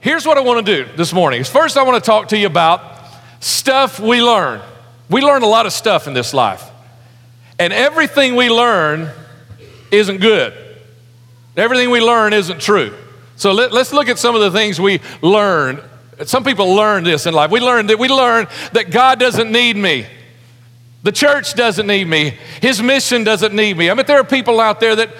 here's what I want to do this morning. First, I want to talk to you about stuff we learn. We learn a lot of stuff in this life, and everything we learn isn't good. Everything we learn isn't true. So let, us look at some of the things we learn. Some people learn this in life. We learn that we learn that God doesn't need me. The church doesn't need me. His mission doesn't need me. I mean, there are people out there that,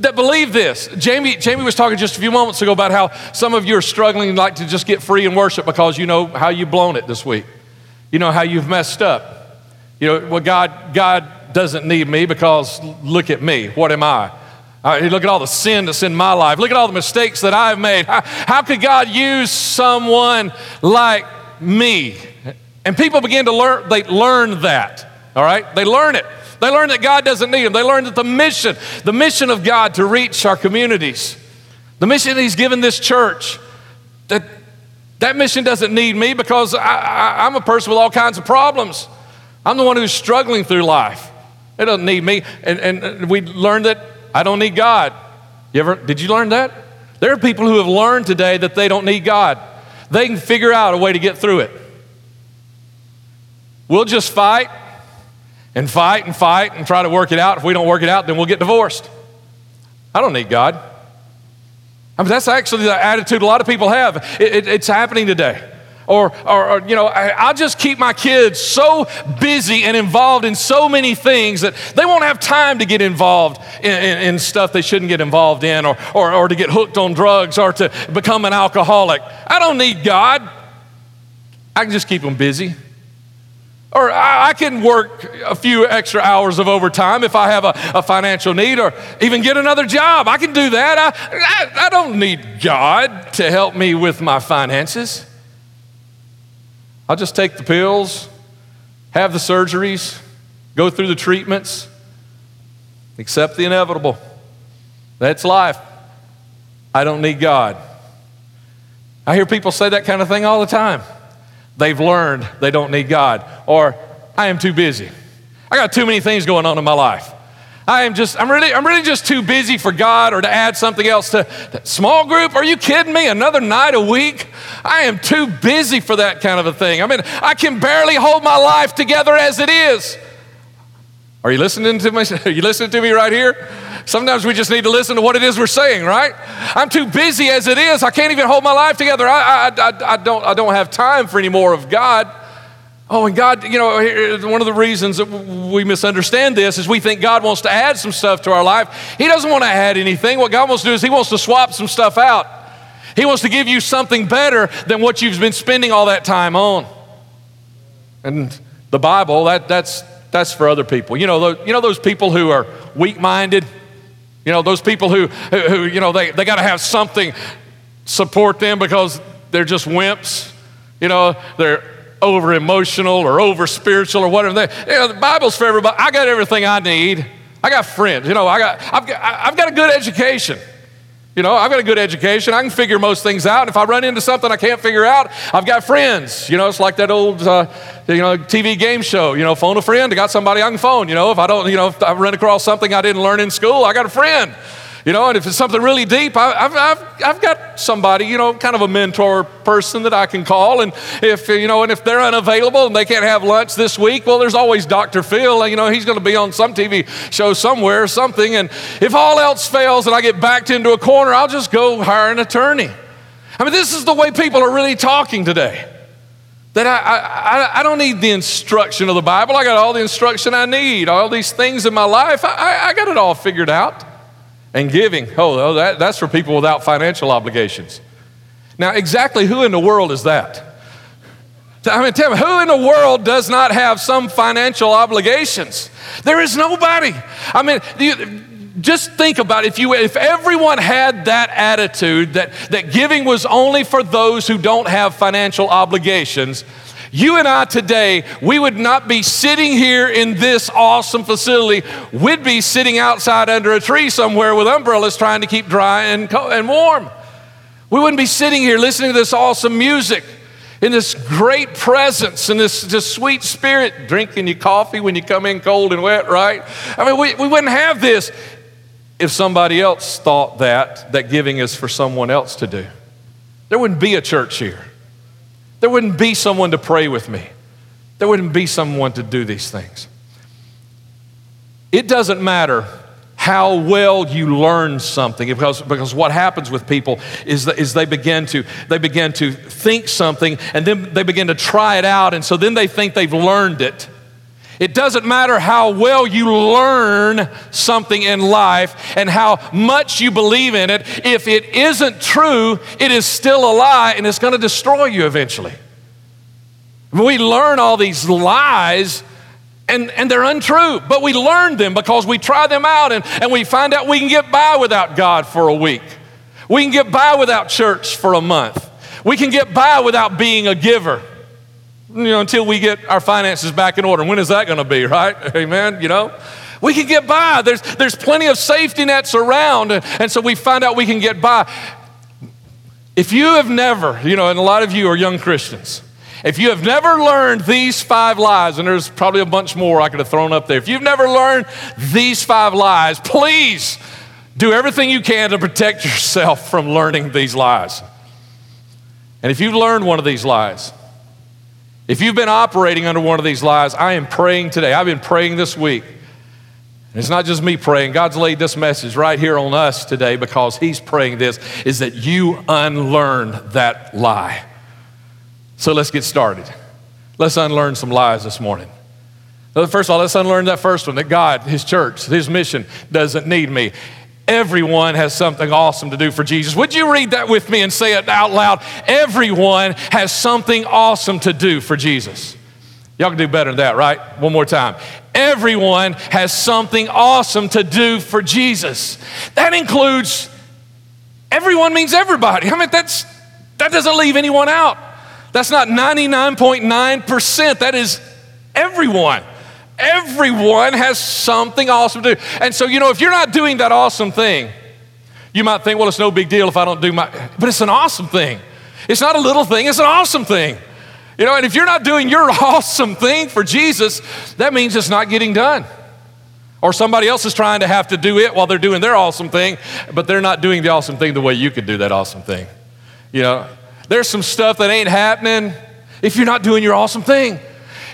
that believe this. Jamie, Jamie was talking just a few moments ago about how some of you are struggling like to just get free in worship because you know how you've blown it this week. You know how you've messed up. You know, well, God, God doesn't need me because look at me. What am I? look at all the sin that's in my life. Look at all the mistakes that I've made. How, how could God use someone like me? And people begin to learn, they learn that. All right? They learn it. They learn that God doesn't need them. They learn that the mission, the mission of God to reach our communities, the mission He's given this church, that that mission doesn't need me because I, am a person with all kinds of problems. I'm the one who's struggling through life. It doesn't need me. And, and we learned that I don't need God. You ever, did you learn that? There are people who have learned today that they don't need God. They can figure out a way to get through it. We'll just fight and fight and fight and try to work it out. If we don't work it out, then we'll get divorced. I don't need God. I mean, that's actually the attitude a lot of people have. It, it, it's happening today. Or, or, or, you know, I, will just keep my kids so busy and involved in so many things that they won't have time to get involved in, in, in stuff they shouldn't get involved in or, or, or to get hooked on drugs or to become an alcoholic. I don't need God. I can just keep them busy. Or I can work a few extra hours of overtime if I have a, a financial need or even get another job. I can do that. I, I, I don't need God to help me with my finances. I'll just take the pills, have the surgeries, go through the treatments, accept the inevitable. That's life. I don't need God. I hear people say that kind of thing all the time. They've learned they don't need God, or I am too busy. I got too many things going on in my life. I am just, I'm really, I'm really just too busy for God or to add something else to, to small group. Are you kidding me? Another night a week? I am too busy for that kind of a thing. I mean, I can barely hold my life together as it is. Are you listening to me? Are you listening to me right here? Sometimes we just need to listen to what it is we're saying, right? I'm too busy as it is. I can't even hold my life together. I, I, I, I don't, I don't have time for any more of God. Oh, and God, you know, one of the reasons that we misunderstand this is we think God wants to add some stuff to our life. He doesn't want to add anything. What God wants to do is He wants to swap some stuff out. He wants to give you something better than what you've been spending all that time on. And the Bible, that, that's, that's for other people. You know, you know those people who are weak minded? You know, those people who, who, you know, they, they got to have something support them because they're just wimps. You know, they're over emotional or over spiritual or whatever. They, you know, the Bible's for everybody. I got everything I need. I got friends. You know, I got, I've got, I've got a good education. You know, I've got a good education. I can figure most things out. If I run into something I can't figure out, I've got friends. You know, it's like that old, uh, you know, TV game show. You know, phone a friend. I got somebody I can phone. You know, if I don't, you know, if I run across something I didn't learn in school, I got a friend. You know, and if it's something really deep, I, have I've, I've got somebody, you know, kind of a mentor person that I can call. And if, you know, and if they're unavailable and they can't have lunch this week, well, there's always Dr. Phil. You know, he's going to be on some TV show somewhere or something. And if all else fails and I get backed into a corner, I'll just go hire an attorney. I mean, this is the way people are really talking today. That I, I, I don't need the instruction of the Bible. I got all the instruction I need, all these things in my life. I, I got it all figured out. And giving, oh, oh, that, that's for people without financial obligations. Now, exactly who in the world is that? I mean, tell me, who in the world does not have some financial obligations? There is nobody. I mean, you, just think about it. If, you, if everyone had that attitude that, that giving was only for those who don't have financial obligations, you and I today, we would not be sitting here in this awesome facility. We'd be sitting outside under a tree somewhere with umbrellas trying to keep dry and, and warm. We wouldn't be sitting here listening to this awesome music in this great presence and this, this sweet spirit, drinking your coffee when you come in cold and wet, right? I mean, we, we wouldn't have this if somebody else thought that, that giving is for someone else to do. there wouldn't be a church here. There wouldn't be someone to pray with me. There wouldn't be someone to do these things. It doesn't matter how well you learn something because, because what happens with people is, that, is they begin to they begin to think something and then they begin to try it out and so then they think they've learned it it doesn't matter how well you learn something in life and how much you believe in it if it isn't true it is still a lie and it's going to destroy you eventually we learn all these lies and, and they're untrue, but we learn them because we try them out and, and we find out we can get by without God for a week. We can get by without church for a month. We can get by without being a giver. You know, until we get our finances back in order. When is that going to be, right? Amen. You know, we can get by. There's, there's plenty of safety nets around, and, so we find out we can get by. If you have never, you know, and a lot of you are young Christians, if you have never learned these five lies, and there's probably a bunch more I could have thrown up there, if you've never learned these five lies, please do everything you can to protect yourself from learning these lies. And if you've learned one of these lies, if you've been operating under one of these lies, I am praying today. I've been praying this week. And it's not just me praying. God's laid this message right here on us today because He's praying this is that you unlearn that lie. So let's get started. Let's unlearn some lies this morning. First of all, let's unlearn that first one that God, His church, His mission doesn't need me. Everyone has something awesome to do for Jesus. Would you read that with me and say it out loud? Everyone has something awesome to do for Jesus. Y'all can do better than that, right? One more time. Everyone has something awesome to do for Jesus. That includes everyone means everybody. I mean, that's, that doesn't leave anyone out. That's not 99.9%. That is everyone. Everyone has something awesome to do. And so, you know, if you're not doing that awesome thing, you might think, well, it's no big deal if I don't do my, but it's an awesome thing. It's not a little thing, it's an awesome thing. You know, and if you're not doing your awesome thing for Jesus, that means it's not getting done. Or somebody else is trying to have to do it while they're doing their awesome thing, but they're not doing the awesome thing the way you could do that awesome thing. You know, there's some stuff that ain't happening if you're not doing your awesome thing.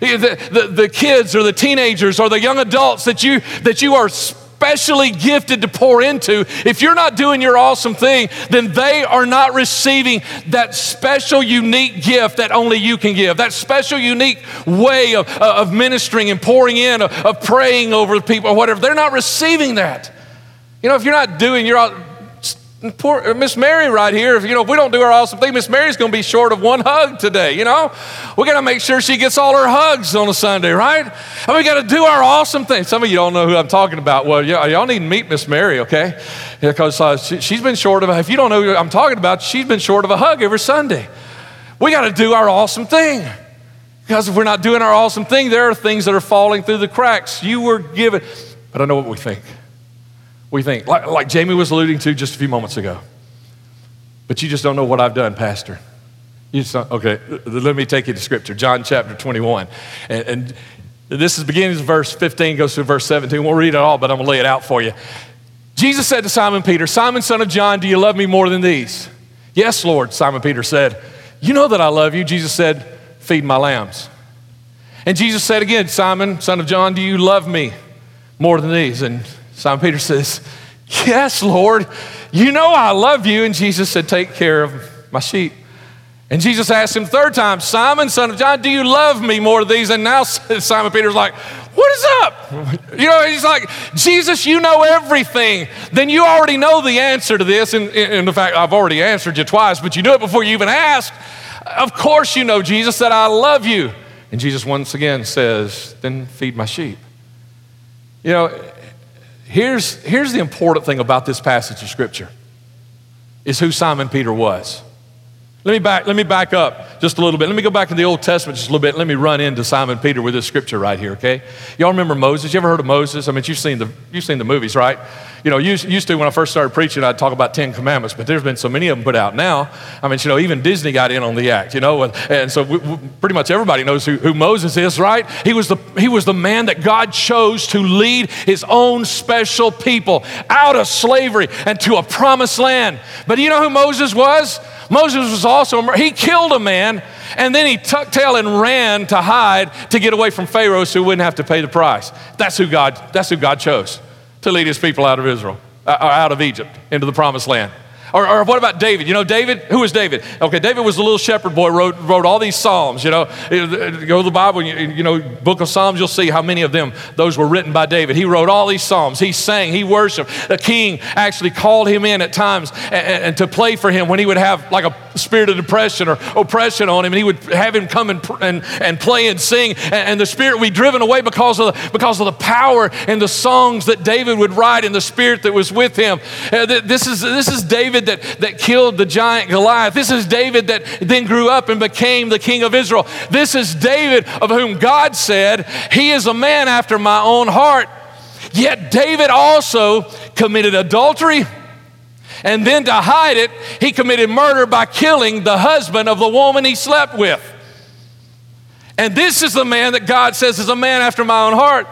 The, the, the, kids or the teenagers or the young adults that you, that you are specially gifted to pour into, if you're not doing your awesome thing, then they are not receiving that special, unique gift that only you can give, that special, unique way of, uh, of ministering and pouring in, of, of praying over people or whatever. They're not receiving that. You know, if you're not doing your Poor uh, Miss Mary right here, if you know, if we don't do our awesome thing, Miss Mary's gonna be short of one hug today, you know? We gotta make sure she gets all her hugs on a Sunday, right? And we gotta do our awesome thing. Some of you don't know who I'm talking about. Well, y- y'all need to meet Miss Mary, okay? Because uh, she, has been short of, if you don't know who I'm talking about, she's been short of a hug every Sunday. We gotta do our awesome thing. Because if we're not doing our awesome thing, there are things that are falling through the cracks. You were given, but I know what we think we think, like, like Jamie was alluding to just a few moments ago. But you just don't know what I've done, Pastor. You just don't, okay, let me take you to Scripture, John chapter 21. And, and this is beginning of verse 15, goes through verse 17. We'll read it all, but I'm going to lay it out for you. Jesus said to Simon Peter, Simon, son of John, do you love me more than these? Yes, Lord, Simon Peter said. You know that I love you. Jesus said, Feed my lambs. And Jesus said again, Simon, son of John, do you love me more than these? And Simon Peter says, Yes, Lord, you know I love you. And Jesus said, Take care of my sheep. And Jesus asked him third time, Simon, son of John, do you love me more than these? And now Simon Peter's like, What is up? You know, he's like, Jesus, you know everything. Then you already know the answer to this. And in fact, I've already answered you twice, but you knew it before you even asked. Of course, you know, Jesus, that I love you. And Jesus once again says, Then feed my sheep. You know, here's, here's the important thing about this passage of Scripture is who Simon Peter was. Let me, back, let me back up just a little bit. Let me go back to the Old Testament just a little bit. Let me run into Simon Peter with this scripture right here, okay? Y'all remember Moses? You ever heard of Moses? I mean, you've seen the, you've seen the movies, right? You know, used, used to when I first started preaching, I'd talk about Ten Commandments, but there's been so many of them put out now. I mean, you know, even Disney got in on the act, you know, and, and so we, we, pretty much everybody knows who, who Moses is, right? He was, the, he was the man that God chose to lead his own special people out of slavery and to a promised land. But you know who Moses was? Moses was also, he killed a man and then he tucked tail and ran to hide to get away from Pharaoh so he wouldn't have to pay the price. That's who God, that's who God chose to lead his people out of Israel, uh, out of Egypt into the promised land. Or, or, what about David? You know, David, who is David? Okay, David was a little shepherd boy, wrote, wrote all these Psalms. You know, go to the Bible, you, you know, book of Psalms, you'll see how many of them, those were written by David. He wrote all these Psalms. He sang, he worshiped. The king actually called him in at times and, and to play for him when he would have like a spirit of depression or oppression on him, and he would have him come and, and, and play and sing, and, and the spirit would be driven away because of, the, because of the power and the songs that David would write and the spirit that was with him. Uh, this, is, this is David that, that killed the giant Goliath. This is David that then grew up and became the king of Israel. This is David of whom God said, He is a man after my own heart. Yet David also committed adultery. And then to hide it, he committed murder by killing the husband of the woman he slept with. And this is the man that God says is a man after my own heart.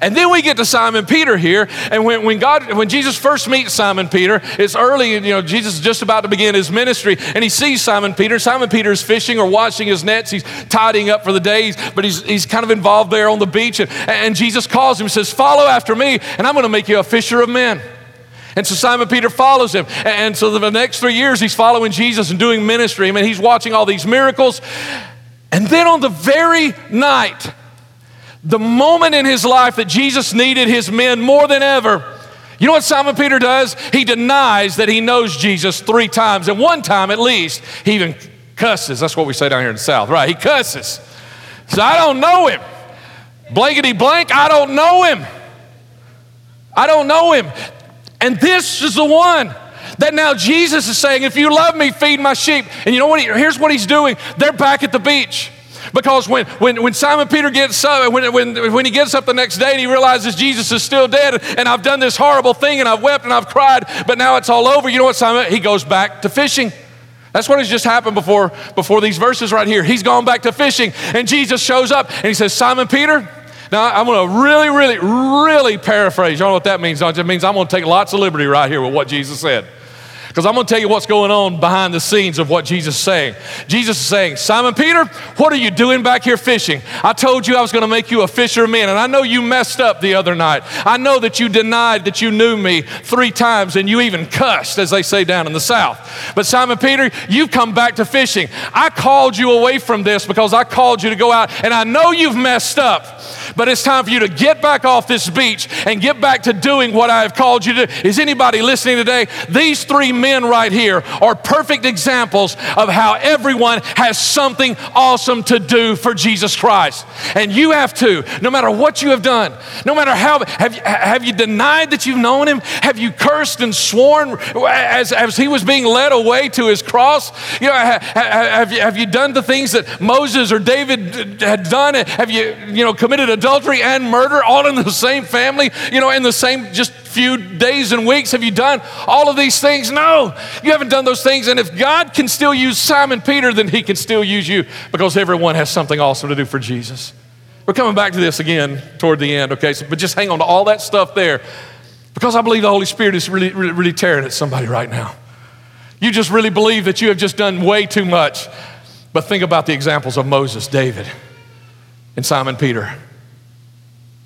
And then we get to Simon Peter here. And when, when God, when Jesus first meets Simon Peter, it's early, you know, Jesus is just about to begin his ministry, and he sees Simon Peter. Simon Peter is fishing or washing his nets. He's tidying up for the days, but he's, he's kind of involved there on the beach. And, and Jesus calls him says, Follow after me, and I'm going to make you a fisher of men. And so Simon Peter follows him. And so the next three years, he's following Jesus and doing ministry. I mean, he's watching all these miracles. And then on the very night the moment in his life that Jesus needed his men more than ever, you know what Simon Peter does? He denies that he knows Jesus three times. And one time at least, he even cusses. That's what we say down here in the South, right? He cusses. So I don't know him. Blankety blank, I don't know him. I don't know him. And this is the one that now Jesus is saying, if you love me, feed my sheep. And you know what? He, here's what he's doing. They're back at the beach. Because when, when, when Simon Peter gets up, when, when, when he gets up the next day and he realizes Jesus is still dead and I've done this horrible thing and I've wept and I've cried, but now it's all over, you know what Simon? He goes back to fishing. That's what has just happened before, before these verses right here. He's gone back to fishing and Jesus shows up and he says, Simon Peter, now, I'm going to really, really, really paraphrase. You know what that means? don't It means I'm going to take lots of liberty right here with what Jesus said. Because I'm going to tell you what's going on behind the scenes of what Jesus is saying. Jesus is saying, Simon Peter, what are you doing back here fishing? I told you I was going to make you a fisher of men, and I know you messed up the other night. I know that you denied that you knew me three times, and you even cussed, as they say down in the South. But Simon Peter, you've come back to fishing. I called you away from this because I called you to go out, and I know you've messed up. But it's time for you to get back off this beach and get back to doing what I have called you to do. Is anybody listening today? These three men right here are perfect examples of how everyone has something awesome to do for Jesus Christ. And you have to, no matter what you have done, no matter how, have, have you denied that you've known him? Have you cursed and sworn as, as he was being led away to his cross? You know, have, have, you, have you done the things that Moses or David had done? Have you, you know, committed adultery and murder all in the same family, you know, in the same just few days and weeks? Have you done all of these things? No, you haven't done those things. And if God can still use Simon Peter, then he can still use you because everyone has something awesome to do for Jesus. We're coming back to this again toward the end, okay? So, but just hang on to all that stuff there because I believe the Holy Spirit is really, really, really tearing at somebody right now. You just really believe that you have just done way too much. But think about the examples of Moses, David, and Simon Peter.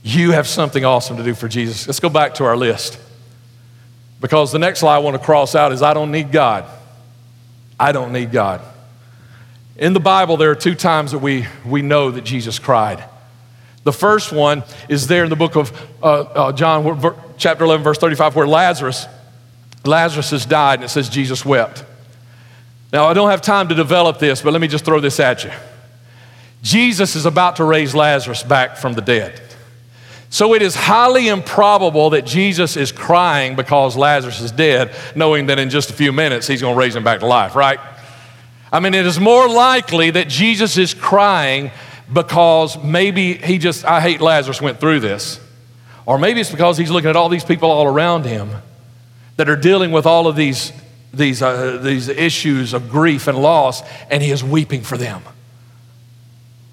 You have something awesome to do for Jesus. Let's go back to our list. Because the next lie I want to cross out is I don't need God. I don't need God. In the Bible, there are two times that we, we know that Jesus cried. The first one is there in the book of uh, uh, John, chapter 11, verse 35, where Lazarus, Lazarus has died, and it says Jesus wept. Now, I don't have time to develop this, but let me just throw this at you. Jesus is about to raise Lazarus back from the dead. So it is highly improbable that Jesus is crying because Lazarus is dead, knowing that in just a few minutes he's going to raise him back to life, right? I mean, it is more likely that Jesus is crying because maybe he just, I hate Lazarus went through this. Or maybe it's because he's looking at all these people all around him that are dealing with all of these, these, uh, these issues of grief and loss, and he is weeping for them.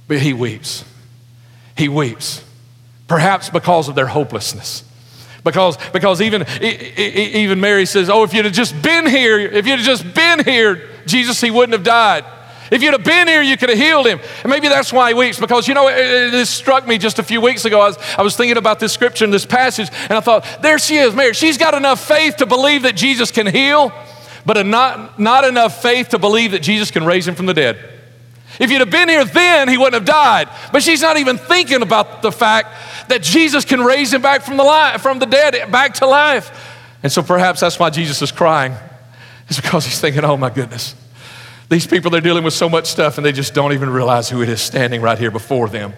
But he weeps. He weeps perhaps because of their hopelessness. Because, because even, even Mary says, Oh, if you'd have just been here, if you'd have just been here, Jesus, he wouldn't have died. If you'd have been here, you could have healed him. And maybe that's why he weeps, because you know, this struck me just a few weeks ago. I was, I was thinking about this scripture and this passage, and I thought, there she is, Mary. She's got enough faith to believe that Jesus can heal, but not, not enough faith to believe that Jesus can raise him from the dead. If you'd have been here then, he wouldn't have died. But she's not even thinking about the fact that Jesus can raise him back from the, li- from the dead, back to life. And so perhaps that's why Jesus is crying. It's because he's thinking, oh my goodness, these people, they're dealing with so much stuff and they just don't even realize who it is standing right here before them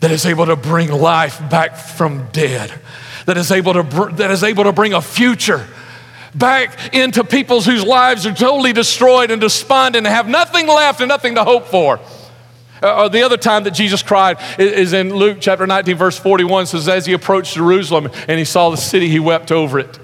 that is able to bring life back from dead, that is able to, br- that is able to bring a future back into peoples whose lives are totally destroyed and despondent and have nothing left and nothing to hope for. Uh, the other time that Jesus cried is in Luke chapter 19, verse 41 says, As he approached Jerusalem and he saw the city, he wept over it.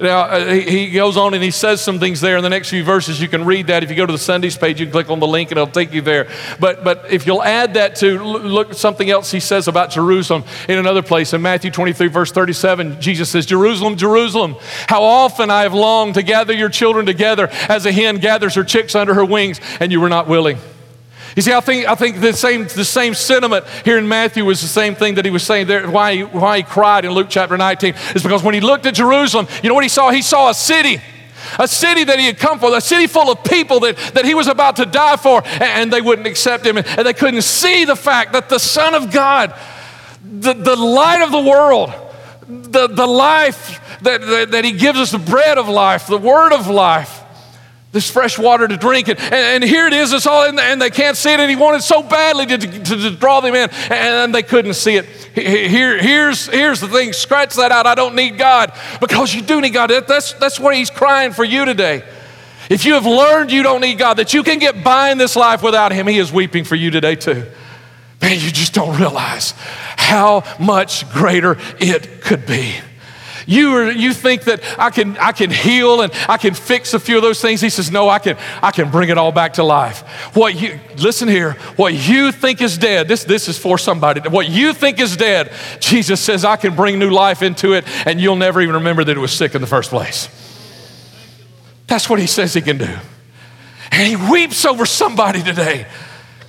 Now, uh, he goes on and he says some things there in the next few verses. You can read that. If you go to the Sundays page, you can click on the link and it'll take you there. But, but if you'll add that to look something else he says about Jerusalem in another place, in Matthew 23, verse 37, Jesus says, Jerusalem, Jerusalem, how often I have longed to gather your children together as a hen gathers her chicks under her wings, and you were not willing. You see, I think, I think the, same, the same sentiment here in Matthew was the same thing that he was saying there, why he, why he cried in Luke chapter 19, is because when he looked at Jerusalem, you know what he saw? He saw a city. A city that he had come for, a city full of people that, that he was about to die for, and they wouldn't accept him, and they couldn't see the fact that the Son of God, the, the light of the world, the, the life that, that, that he gives us, the bread of life, the word of life, this fresh water to drink. And, and, here it is, it's all in and they can't see it. And he wanted so badly to, to, to draw them in, and they couldn't see it. Here, here's, here's the thing scratch that out. I don't need God because you do need God. That's, that's what he's crying for you today. If you have learned you don't need God, that you can get by in this life without Him, He is weeping for you today too. Man, you just don't realize how much greater it could be. You, are, you think that I can, I can heal and I can fix a few of those things. He says, No, I can, I can bring it all back to life. What you, listen here, what you think is dead, this, this is for somebody. What you think is dead, Jesus says, I can bring new life into it, and you'll never even remember that it was sick in the first place. That's what he says he can do. And he weeps over somebody today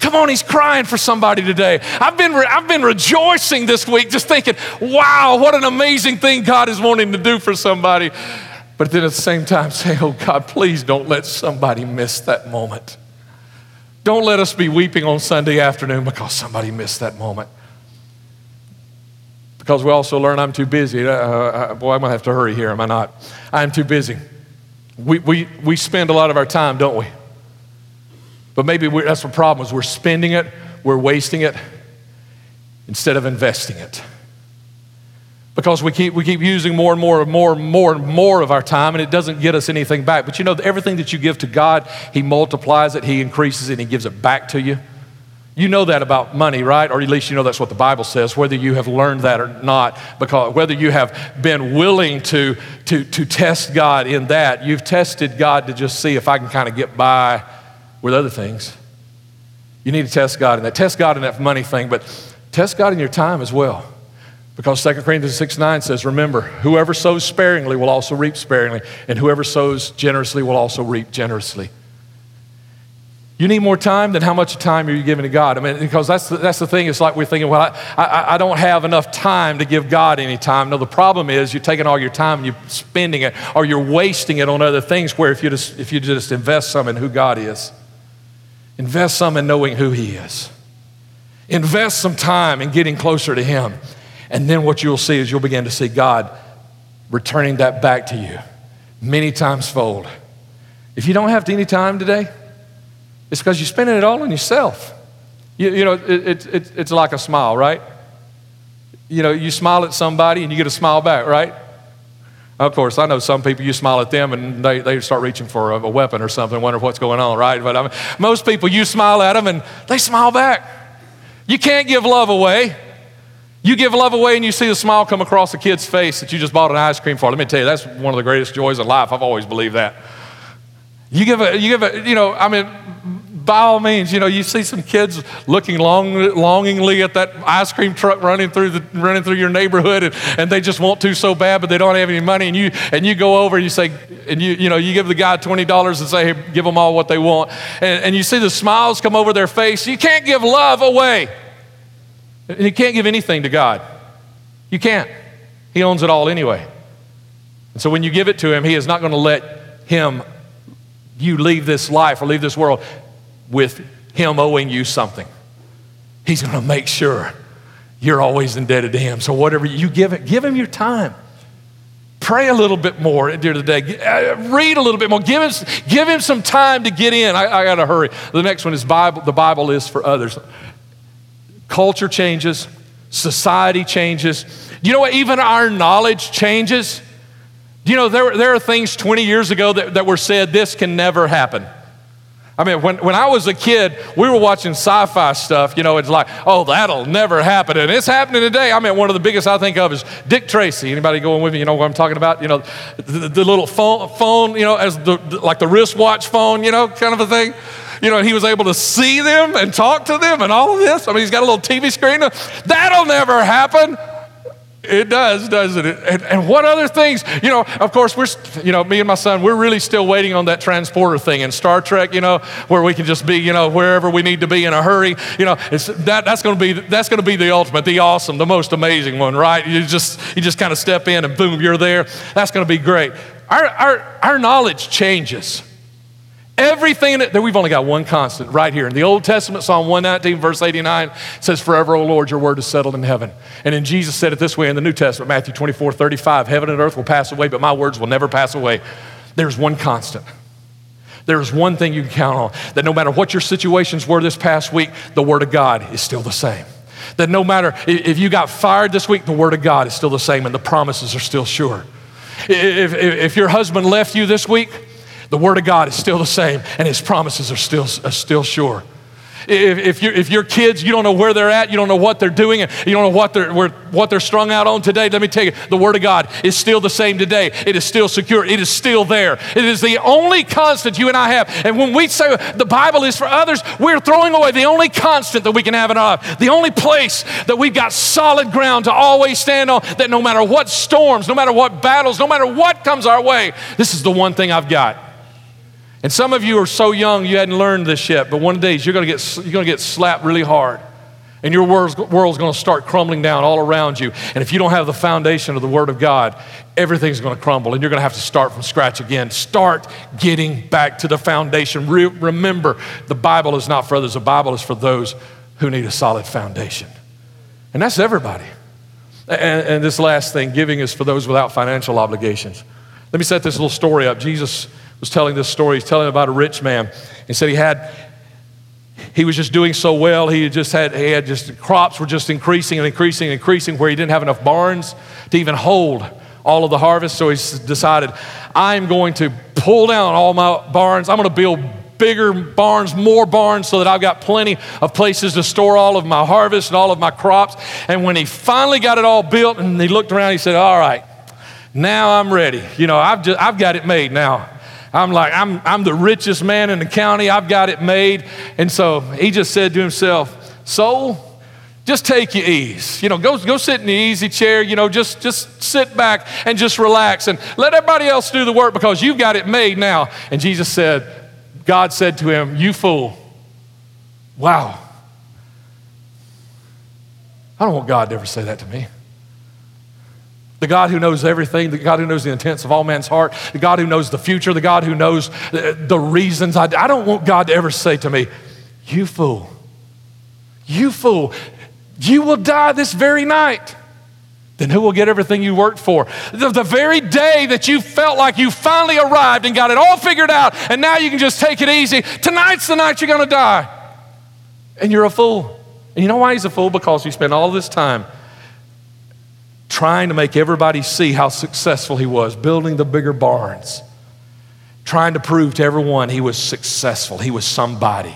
Come on, he's crying for somebody today. I've been, re- I've been rejoicing this week, just thinking, wow, what an amazing thing God is wanting to do for somebody. But then at the same time, say, oh God, please don't let somebody miss that moment. Don't let us be weeping on Sunday afternoon because somebody missed that moment. Because we also learn I'm too busy. Uh, uh, boy, I'm going to have to hurry here, am I not? I'm too busy. We, we, we spend a lot of our time, don't we? But maybe that's the problem is we're spending it, we're wasting it instead of investing it. Because we keep, we keep using more and more and more and more and more of our time, and it doesn't get us anything back. But you know, everything that you give to God, He multiplies it, He increases it, and He gives it back to you. You know that about money, right? Or at least you know that's what the Bible says, whether you have learned that or not, because whether you have been willing to, to, to test God in that, you've tested God to just see if I can kind of get by with other things. You need to test God in that. Test God in that money thing, but test God in your time as well. Because 2 Corinthians 6 9 says, Remember, whoever sows sparingly will also reap sparingly, and whoever sows generously will also reap generously. You need more time than how much time are you giving to God? I mean, because that's the, that's the thing. It's like we're thinking, well, I, I, I don't have enough time to give God any time. No, the problem is you're taking all your time and you're spending it, or you're wasting it on other things. Where if you just if you just invest some in who God is, Invest some in knowing who He is. Invest some time in getting closer to Him. And then what you'll see is you'll begin to see God returning that back to you many times fold. If you don't have any time today, it's because you're spending it all on yourself. You, you know, it, it, it's like a smile, right? You know, you smile at somebody and you get a smile back, right? Of course, I know some people, you smile at them and they, they start reaching for a, a weapon or something, wonder what's going on, right? But I mean, most people, you smile at them and they smile back. You can't give love away. You give love away and you see the smile come across a kid's face that you just bought an ice cream for. Let me tell you, that's one of the greatest joys of life. I've always believed that. You give a, you give a, you know, I mean, by all means, you know, you see some kids looking long, longingly at that ice cream truck running through the running through your neighborhood, and, and they just want to so bad, but they don't have any money, and you and you go over and you say, and you you know, you give the guy twenty dollars and say, hey, give them all what they want, and, and you see the smiles come over their face. You can't give love away, and you can't give anything to God. You can't. He owns it all anyway. And so when you give it to him, he is not going to let him you leave this life or leave this world with Him owing you something. He's going to make sure you're always indebted to Him. So, whatever you give it, give Him your time. Pray a little bit more during the day. Uh, read a little bit more. Give him, give him some time to get in. I, I got to hurry. The next one is Bible. The Bible is for others. Culture changes, society changes. You know what? Even our knowledge changes. Do you know, there, there are things 20 years ago that, that were said, this can never happen. I mean, when, when I was a kid, we were watching sci fi stuff. You know, it's like, oh, that'll never happen. And it's happening today. I mean, one of the biggest I think of is Dick Tracy. Anybody going with me? You know what I'm talking about? You know, the, the little phone, phone, you know, as the, like the wristwatch phone, you know, kind of a thing. You know, he was able to see them and talk to them and all of this. I mean, he's got a little TV screen. That'll never happen. It does, doesn't it? And, and, what other things? You know, of course, we're, you know, me and my son, we're really still waiting on that transporter thing in Star Trek, you know, where we can just be, you know, wherever we need to be in a hurry. You know, it's, that, that's going to be, that's going to be the ultimate, the awesome, the most amazing one, right? You just, you just kind of step in and boom, you're there. That's going to be great. Our, our, our knowledge changes. Everything that we've only got one constant right here. In the Old Testament, Psalm 119, verse 89 says, Forever, O Lord, your word is settled in heaven. And then Jesus said it this way in the New Testament, Matthew 24, 35, Heaven and earth will pass away, but my words will never pass away. There's one constant. There's one thing you can count on that no matter what your situations were this past week, the Word of God is still the same. That no matter if you got fired this week, the Word of God is still the same and the promises are still sure. If, if, if your husband left you this week, the Word of God is still the same, and His promises are still, are still sure. If, if, if your kids, you don't know where they're at, you don't know what they're doing, and you don't know what they're, what they're strung out on today, let me tell you, the Word of God is still the same today. It is still secure. It is still there. It is the only constant you and I have. And when we say the Bible is for others, we're throwing away the only constant that we can have in our life, the only place that we've got solid ground to always stand on, that no matter what storms, no matter what battles, no matter what comes our way, this is the one thing I've got. And some of you are so young you hadn't learned this yet, but one of these you're going to get, you're going to get slapped really hard. And your world's, world's going to start crumbling down all around you. And if you don't have the foundation of the Word of God, everything's going to crumble and you're going to have to start from scratch again. Start getting back to the foundation. Re- remember, the Bible is not for others, the Bible is for those who need a solid foundation. And that's everybody. And, and this last thing giving is for those without financial obligations. Let me set this little story up. Jesus was telling this story. He's telling about a rich man. He said he had, he was just doing so well. He just had, he had just, crops were just increasing and increasing and increasing where he didn't have enough barns to even hold all of the harvest. So he decided, I'm going to pull down all my barns. I'm going to build bigger barns, more barns, so that I've got plenty of places to store all of my harvest and all of my crops. And when he finally got it all built and he looked around, he said, All right, now I'm ready. You know, I've, just, I've got it made now. I'm like, I'm, I'm the richest man in the county. I've got it made. And so he just said to himself, Soul, just take your ease. You know, go, go sit in the easy chair. You know, just, just sit back and just relax and let everybody else do the work because you've got it made now. And Jesus said, God said to him, You fool. Wow. I don't want God to ever say that to me. The God who knows everything, the God who knows the intents of all man's heart, the God who knows the future, the God who knows the, reasons. I, I don't want God to ever say to me, You fool, you fool, you will die this very night. Then who will get everything you worked for? The, the very day that you felt like you finally arrived and got it all figured out, and now you can just take it easy. Tonight's the night you're gonna die. And you're a fool. And you know why he's a fool? Because he spent all this time trying to make everybody see how successful he was, building the bigger barns, trying to prove to everyone he was successful, he was somebody.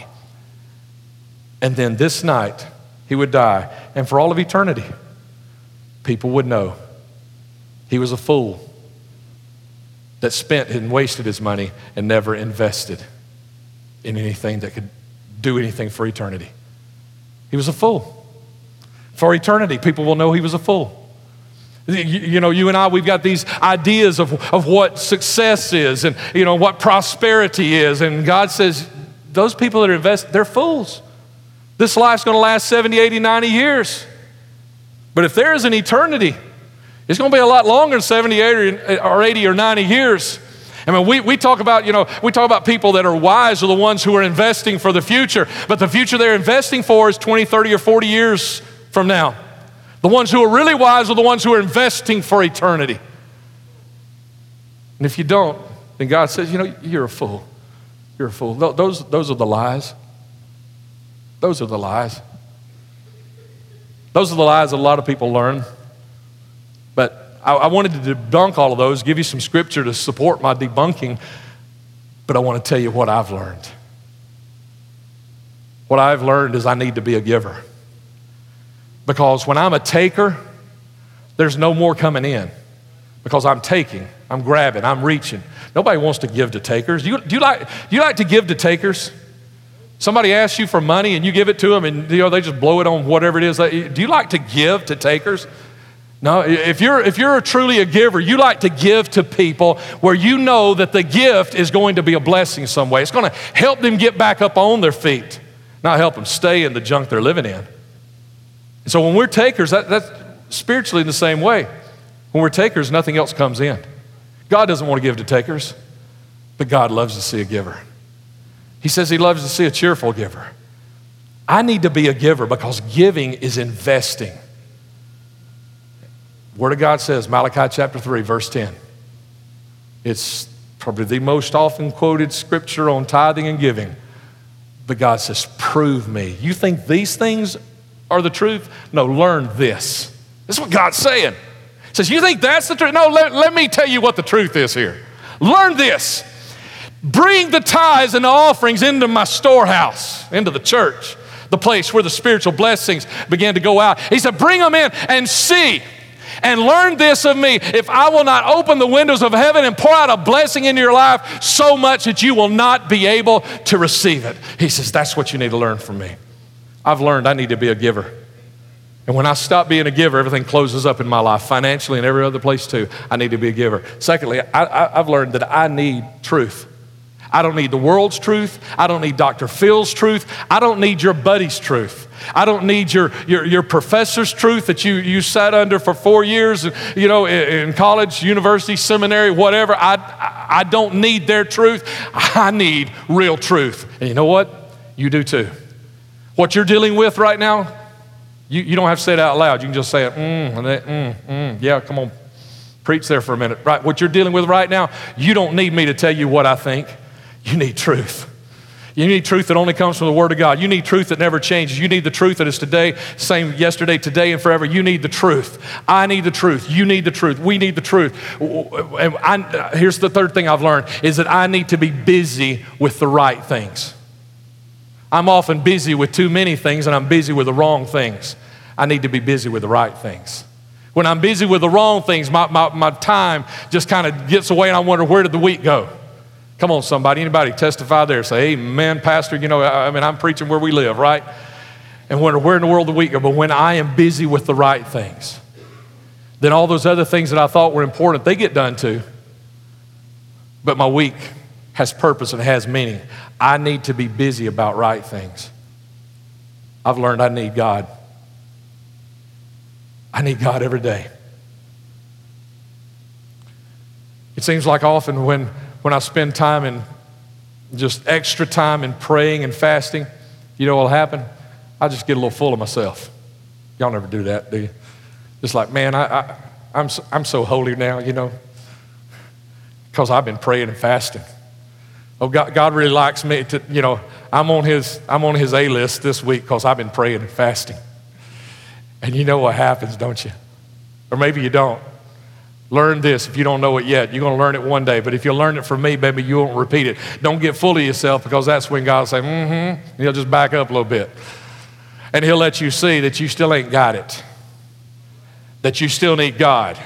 And then this night, he would die. And for all of eternity, people would know he was a fool that spent and wasted his money and never invested in anything that could do anything for eternity. He was a fool. For eternity, people will know he was a fool. You, know, you and I, we've got these ideas of, of what success is and, you know, what prosperity is. And God says, those people that are invested, they're fools. This life's going to last 70, 80, 90 years. But if there is an eternity, it's going to be a lot longer than 70, 80, or 80 or 90 years. I mean, we, we talk about, you know, we talk about people that are wise are the ones who are investing for the future, but the future they're investing for is 20, 30, or 40 years from now. The ones who are really wise are the ones who are investing for eternity. And if you don't, then God says, you know, you're a fool. You're a fool. Those, those are the lies. Those are the lies. Those are the lies that a lot of people learn. But I, I wanted to debunk all of those, give you some scripture to support my debunking, but I want to tell you what I've learned. What I've learned is I need to be a giver. Because when I'm a taker, there's no more coming in because I'm taking, I'm grabbing, I'm reaching. Nobody wants to give to takers. Do you, do you, like, do you like to give to takers? Somebody asks you for money and you give it to them and you know, they just blow it on whatever it is. Do you like to give to takers? No, if you're, if you're truly a giver, you like to give to people where you know that the gift is going to be a blessing some way. It's going to help them get back up on their feet, not help them stay in the junk they're living in. And so when we're takers, that, that's spiritually in the same way. When we're takers, nothing else comes in. God doesn't want to give to takers, but God loves to see a giver. He says He loves to see a cheerful giver. I need to be a giver because giving is investing. Word of God says, Malachi chapter 3, verse 10. It's probably the most often quoted scripture on tithing and giving. But God says, Prove me. You think these things are the truth? No, learn this. This is what God's saying. He says, You think that's the truth? No, let, let me tell you what the truth is here. Learn this. Bring the tithes and the offerings into my storehouse, into the church, the place where the spiritual blessings begin to go out. He said, Bring them in and see and learn this of me. If I will not open the windows of heaven and pour out a blessing into your life so much that you will not be able to receive it. He says, That's what you need to learn from me. I've learned I need to be a giver. And when I stop being a giver, everything closes up in my life, financially and every other place too. I need to be a giver. Secondly, I, have learned that I need truth. I don't need the world's truth. I don't need Dr. Phil's truth. I don't need your buddy's truth. I don't need your, your, your professor's truth that you, you sat under for four years, you know, in, in college, university, seminary, whatever. I, I don't need their truth. I need real truth. And you know what? You do too. What you're dealing with right now, you, you don't have to say it out loud. You can just say it, mm, mm, mm. Yeah, come on. Preach there for a minute. Right, what you're dealing with right now, you don't need me to tell you what I think. You need truth. You need truth that only comes from the Word of God. You need truth that never changes. You need the truth that is today, same yesterday, today, and forever. You need the truth. I need the truth. You need the truth. We need the truth. And I, here's the third thing I've learned is that I need to be busy with the right things. I'm often busy with too many things and I'm busy with the wrong things. I need to be busy with the right things. When I'm busy with the wrong things, my, my, my time just kind of gets away and I wonder, where did the week go? Come on, somebody. Anybody testify there? Say, Amen, Pastor. You know, I, I mean, I'm preaching where we live, right? And wonder, where in the world the week go? But when I am busy with the right things, then all those other things that I thought were important, they get done too. But my week has purpose and has meaning. I need to be busy about right things. I've learned I need God. I need God every day. It seems like often when, when I spend time in just extra time in praying and fasting, you know what'll happen? I just get a little full of myself. Y'all never do that, do you? Just like, man, I, I, I'm, so, I'm so holy now, you know, because I've been praying and fasting. Oh, God, God really likes me to, you know, I'm on his, I'm on his A list this week because I've been praying and fasting. And you know what happens, don't you? Or maybe you don't. Learn this if you don't know it yet. You're going to learn it one day. But if you learn it from me, baby, you won't repeat it. Don't get full of yourself because that's when God will say, mm hmm. He'll just back up a little bit. And He'll let you see that you still ain't got it, that you still need God.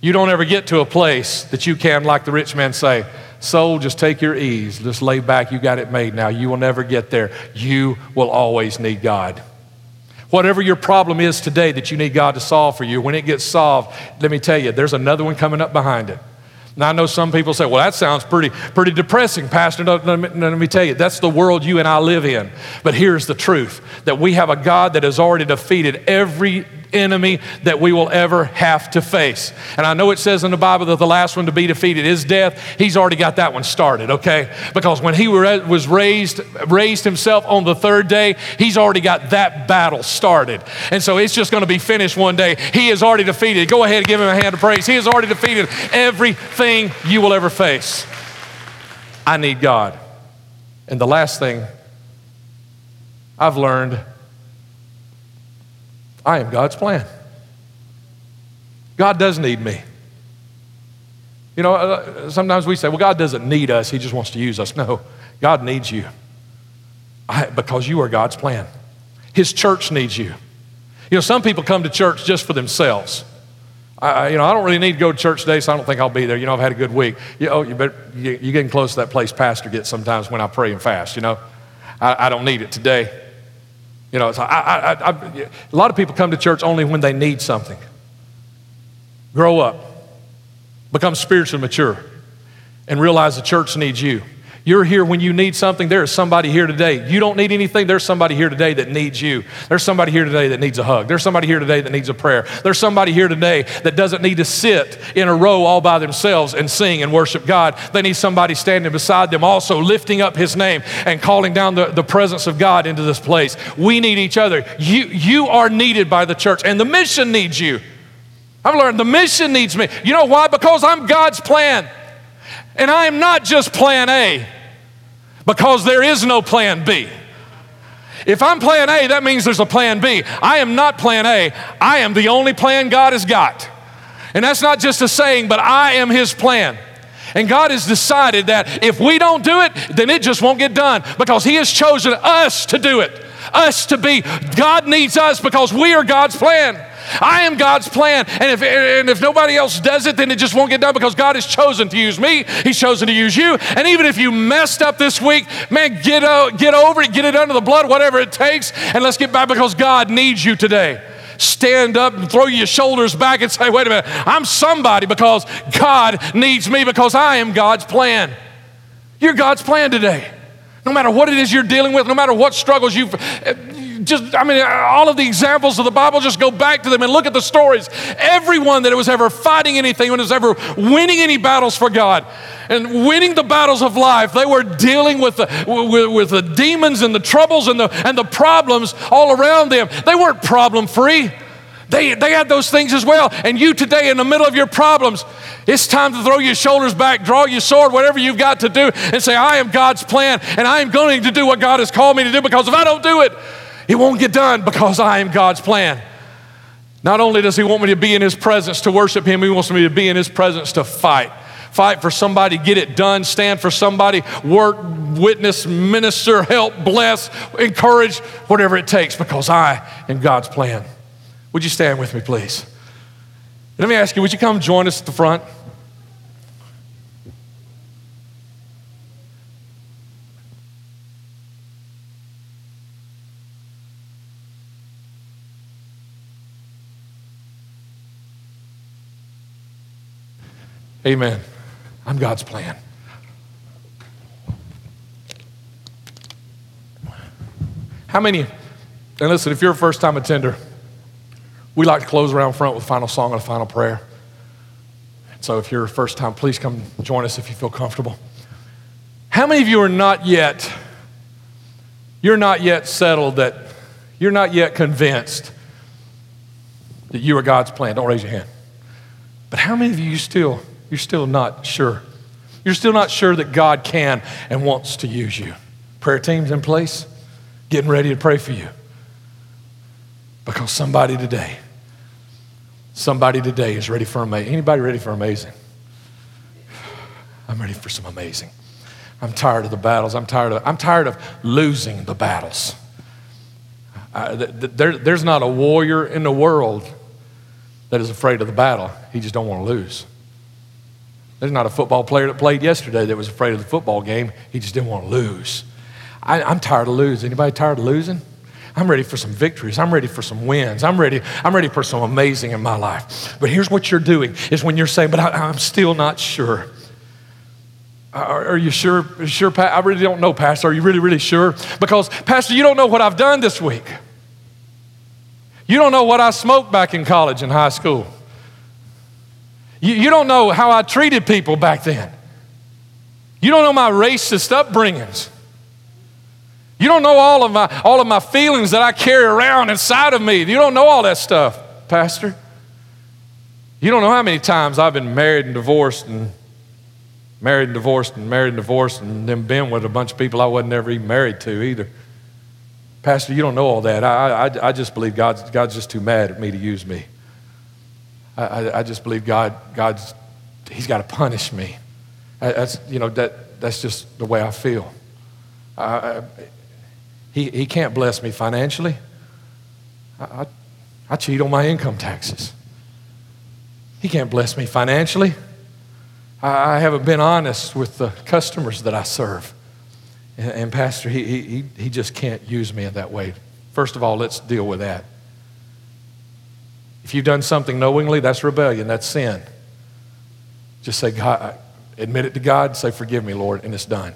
You don't ever get to a place that you can, like the rich man, say, Soul, just take your ease. Just lay back. You got it made now. You will never get there. You will always need God. Whatever your problem is today that you need God to solve for you, when it gets solved, let me tell you, there's another one coming up behind it. Now, I know some people say, well, that sounds pretty, pretty depressing, Pastor. let, me, let me tell you, that's the world you and I live in. But here's the truth that we have a God that has already defeated every enemy that we will ever have to face. And I know it says in the Bible that the last one to be defeated is death. He's already got that one started, okay? Because when he was raised, raised himself on the third day, he's already got that battle started. And so it's just going to be finished one day. He is already defeated. Go ahead and give him a hand of praise. He has already defeated everything you will ever face. I need God. And the last thing I've learned I am God's plan. God does need me. You know, uh, sometimes we say, well, God doesn't need us, He just wants to use us. No, God needs you I, because you are God's plan. His church needs you. You know, some people come to church just for themselves. I, you know, I don't really need to go to church today, so I don't think I'll be there. You know, I've had a good week. You, oh, you better, you, are getting close to that place pastor gets sometimes when I pray and fast, you know. I, I don't need it today. You know, I, I, I, a lot of people come to church only when they need something. Grow up, become spiritually mature, and realize the church needs you. You're here when you need something. There is somebody here today. You don't need anything. There's somebody here today that needs you. There's somebody here today that needs a hug. There's somebody here today that needs a prayer. There's somebody here today that doesn't need to sit in a row all by themselves and sing and worship God. They need somebody standing beside them, also lifting up His name and calling down the, the presence of God into this place. We need each other. You, you are needed by the church, and the mission needs you. I've learned the mission needs me. You know why? Because I'm God's plan. And I am not just plan A because there is no plan B. If I'm plan A, that means there's a plan B. I am not plan A. I am the only plan God has got. And that's not just a saying, but I am His plan. And God has decided that if we don't do it, then it just won't get done because He has chosen us to do it. Us to be. God needs us because we are God's plan. I am God's plan. And if, and if nobody else does it, then it just won't get done because God has chosen to use me. He's chosen to use you. And even if you messed up this week, man, get, uh, get over it, get it under the blood, whatever it takes, and let's get back because God needs you today. Stand up and throw your shoulders back and say, wait a minute, I'm somebody because God needs me because I am God's plan. You're God's plan today. No matter what it is you're dealing with, no matter what struggles you've just, I mean, all of the examples of the Bible, just go back to them and look at the stories. Everyone that was ever fighting anything, when was ever winning any battles for God and winning the battles of life, they were dealing with the, with, with the demons and the troubles and the, and the problems all around them. They weren't problem free. They, they had those things as well. And you today, in the middle of your problems, it's time to throw your shoulders back, draw your sword, whatever you've got to do, and say, I am God's plan, and I am going to do what God has called me to do because if I don't do it, it won't get done because I am God's plan. Not only does He want me to be in His presence to worship Him, He wants me to be in His presence to fight. Fight for somebody, get it done, stand for somebody, work, witness, minister, help, bless, encourage, whatever it takes, because I am God's plan. Would you stand with me, please? Let me ask you, would you come join us at the front? Amen. I'm God's plan. How many, and listen, if you're a first time attender, we like to close around front with final song and a final prayer. So if you're a first time, please come join us if you feel comfortable. How many of you are not yet, you're not yet settled that, you're not yet convinced that you are God's plan? Don't raise your hand. But how many of you still you're still not sure. You're still not sure that God can and wants to use you. Prayer team's in place, getting ready to pray for you. Because somebody today, somebody today is ready for amazing. Anybody ready for amazing? I'm ready for some amazing. I'm tired of the battles. I'm tired of, I'm tired of losing the battles. Uh, there, there's not a warrior in the world that is afraid of the battle. He just don't want to lose. There's not a football player that played yesterday that was afraid of the football game. He just didn't want to lose. I, I'm tired of losing. Anybody tired of losing? I'm ready for some victories. I'm ready for some wins. I'm ready, I'm ready for some amazing in my life. But here's what you're doing is when you're saying, but I, am still not sure. Uh, are, are you sure? Sure, I really don't know, Pastor. Are you really, really sure? Because, Pastor, you don't know what I've done this week. You don't know what I smoked back in college and high school. You, you don't know how I treated people back then. You don't know my racist upbringings. You don't know all of my all of my feelings that I carry around inside of me. You don't know all that stuff, Pastor. You don't know how many times I've been married and divorced and married and divorced and married and divorced and then been with a bunch of people I wasn't ever even married to either. Pastor, you don't know all that. I, I, I just believe God's, God's just too mad at me to use me. I, I, I just believe God, God's, He's got to punish me. That's, you know, that, that's just the way I feel. I, he, he can't bless me financially. I, I, I cheat on my income taxes. He can't bless me financially. I, I haven't been honest with the customers that I serve. And, and Pastor, he, he, he just can't use me in that way. First of all, let's deal with that. If you've done something knowingly, that's rebellion, that's sin. Just say, God, admit it to God, say, Forgive me, Lord, and it's done.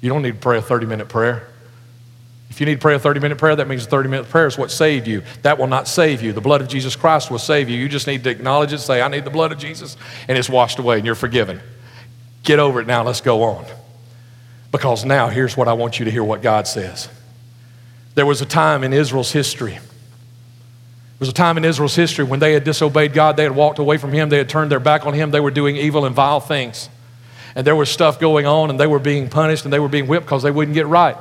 You don't need to pray a 30 minute prayer. If you need to pray a 30 minute prayer, that means a 30 minute prayer is what saved you. That will not save you. The blood of Jesus Christ will save you. You just need to acknowledge it, say, I need the blood of Jesus, and it's washed away and you're forgiven. Get over it now, let's go on. Because now, here's what I want you to hear what God says. There was a time in Israel's history. There was a time in Israel's history when they had disobeyed God, they had walked away from Him, they had turned their back on Him, they were doing evil and vile things. And there was stuff going on, and they were being punished and they were being whipped because they wouldn't get right.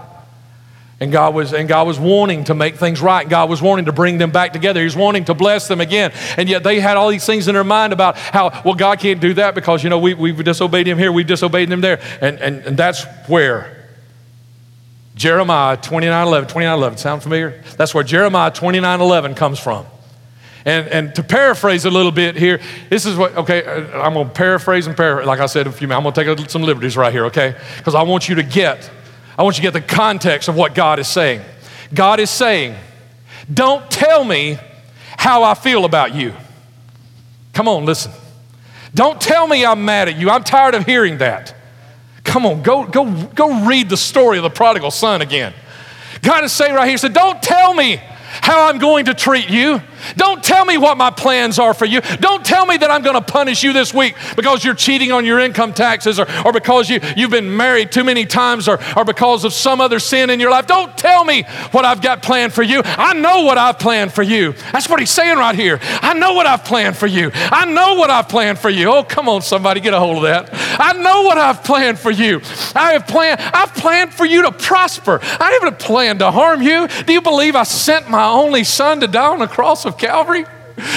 And God was, and God was wanting to make things right. God was wanting to bring them back together. He was wanting to bless them again. And yet they had all these things in their mind about how, well, God can't do that because, you know, we, we've disobeyed him here, we've disobeyed him there. And, and, and that's where Jeremiah 29 11, 29 11, sound familiar? That's where Jeremiah 29 11 comes from. And, and to paraphrase a little bit here, this is what, okay, uh, I'm going to paraphrase and paraphrase. Like I said a few minutes, I'm going to take some liberties right here, okay? Because I want you to get I want you to get the context of what God is saying. God is saying, Don't tell me how I feel about you. Come on, listen. Don't tell me I'm mad at you. I'm tired of hearing that. Come on, go, go, go read the story of the prodigal son again. God is saying right here, he said, Don't tell me how I'm going to treat you. Don't tell me what my plans are for you. Don't tell me that I'm going to punish you this week because you're cheating on your income taxes or, or because you, you've been married too many times or, or because of some other sin in your life. Don't tell me what I've got planned for you. I know what I've planned for you. That's what he's saying right here. I know what I've planned for you. I know what I've planned for you. Oh, come on, somebody, get a hold of that. I know what I've planned for you. I have planned, I've planned for you to prosper. I haven't planned to harm you. Do you believe I sent my only son to die on the cross of Calvary?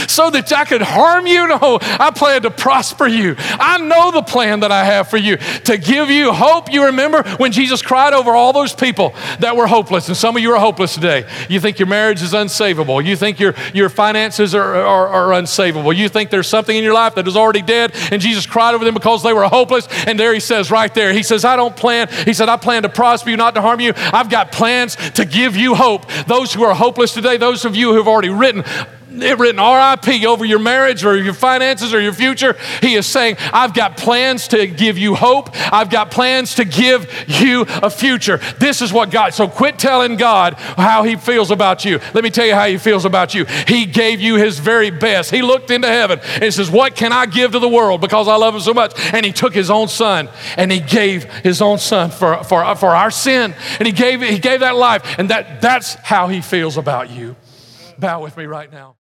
So that I could harm you? No, I plan to prosper you. I know the plan that I have for you to give you hope. You remember when Jesus cried over all those people that were hopeless, and some of you are hopeless today. You think your marriage is unsavable. You think your, your finances are, are, are unsavable. You think there's something in your life that is already dead, and Jesus cried over them because they were hopeless. And there he says, right there, he says, I don't plan. He said, I plan to prosper you, not to harm you. I've got plans to give you hope. Those who are hopeless today, those of you who have already written, written RIP over your marriage or your finances or your future. He is saying, I've got plans to give you hope. I've got plans to give you a future. This is what God, so quit telling God how He feels about you. Let me tell you how He feels about you. He gave you His very best. He looked into heaven and says, What can I give to the world because I love Him so much? And He took His own Son and He gave His own Son for, for, for our sin. And He gave, he gave that life. And that, that's how He feels about you. Bow with me right now.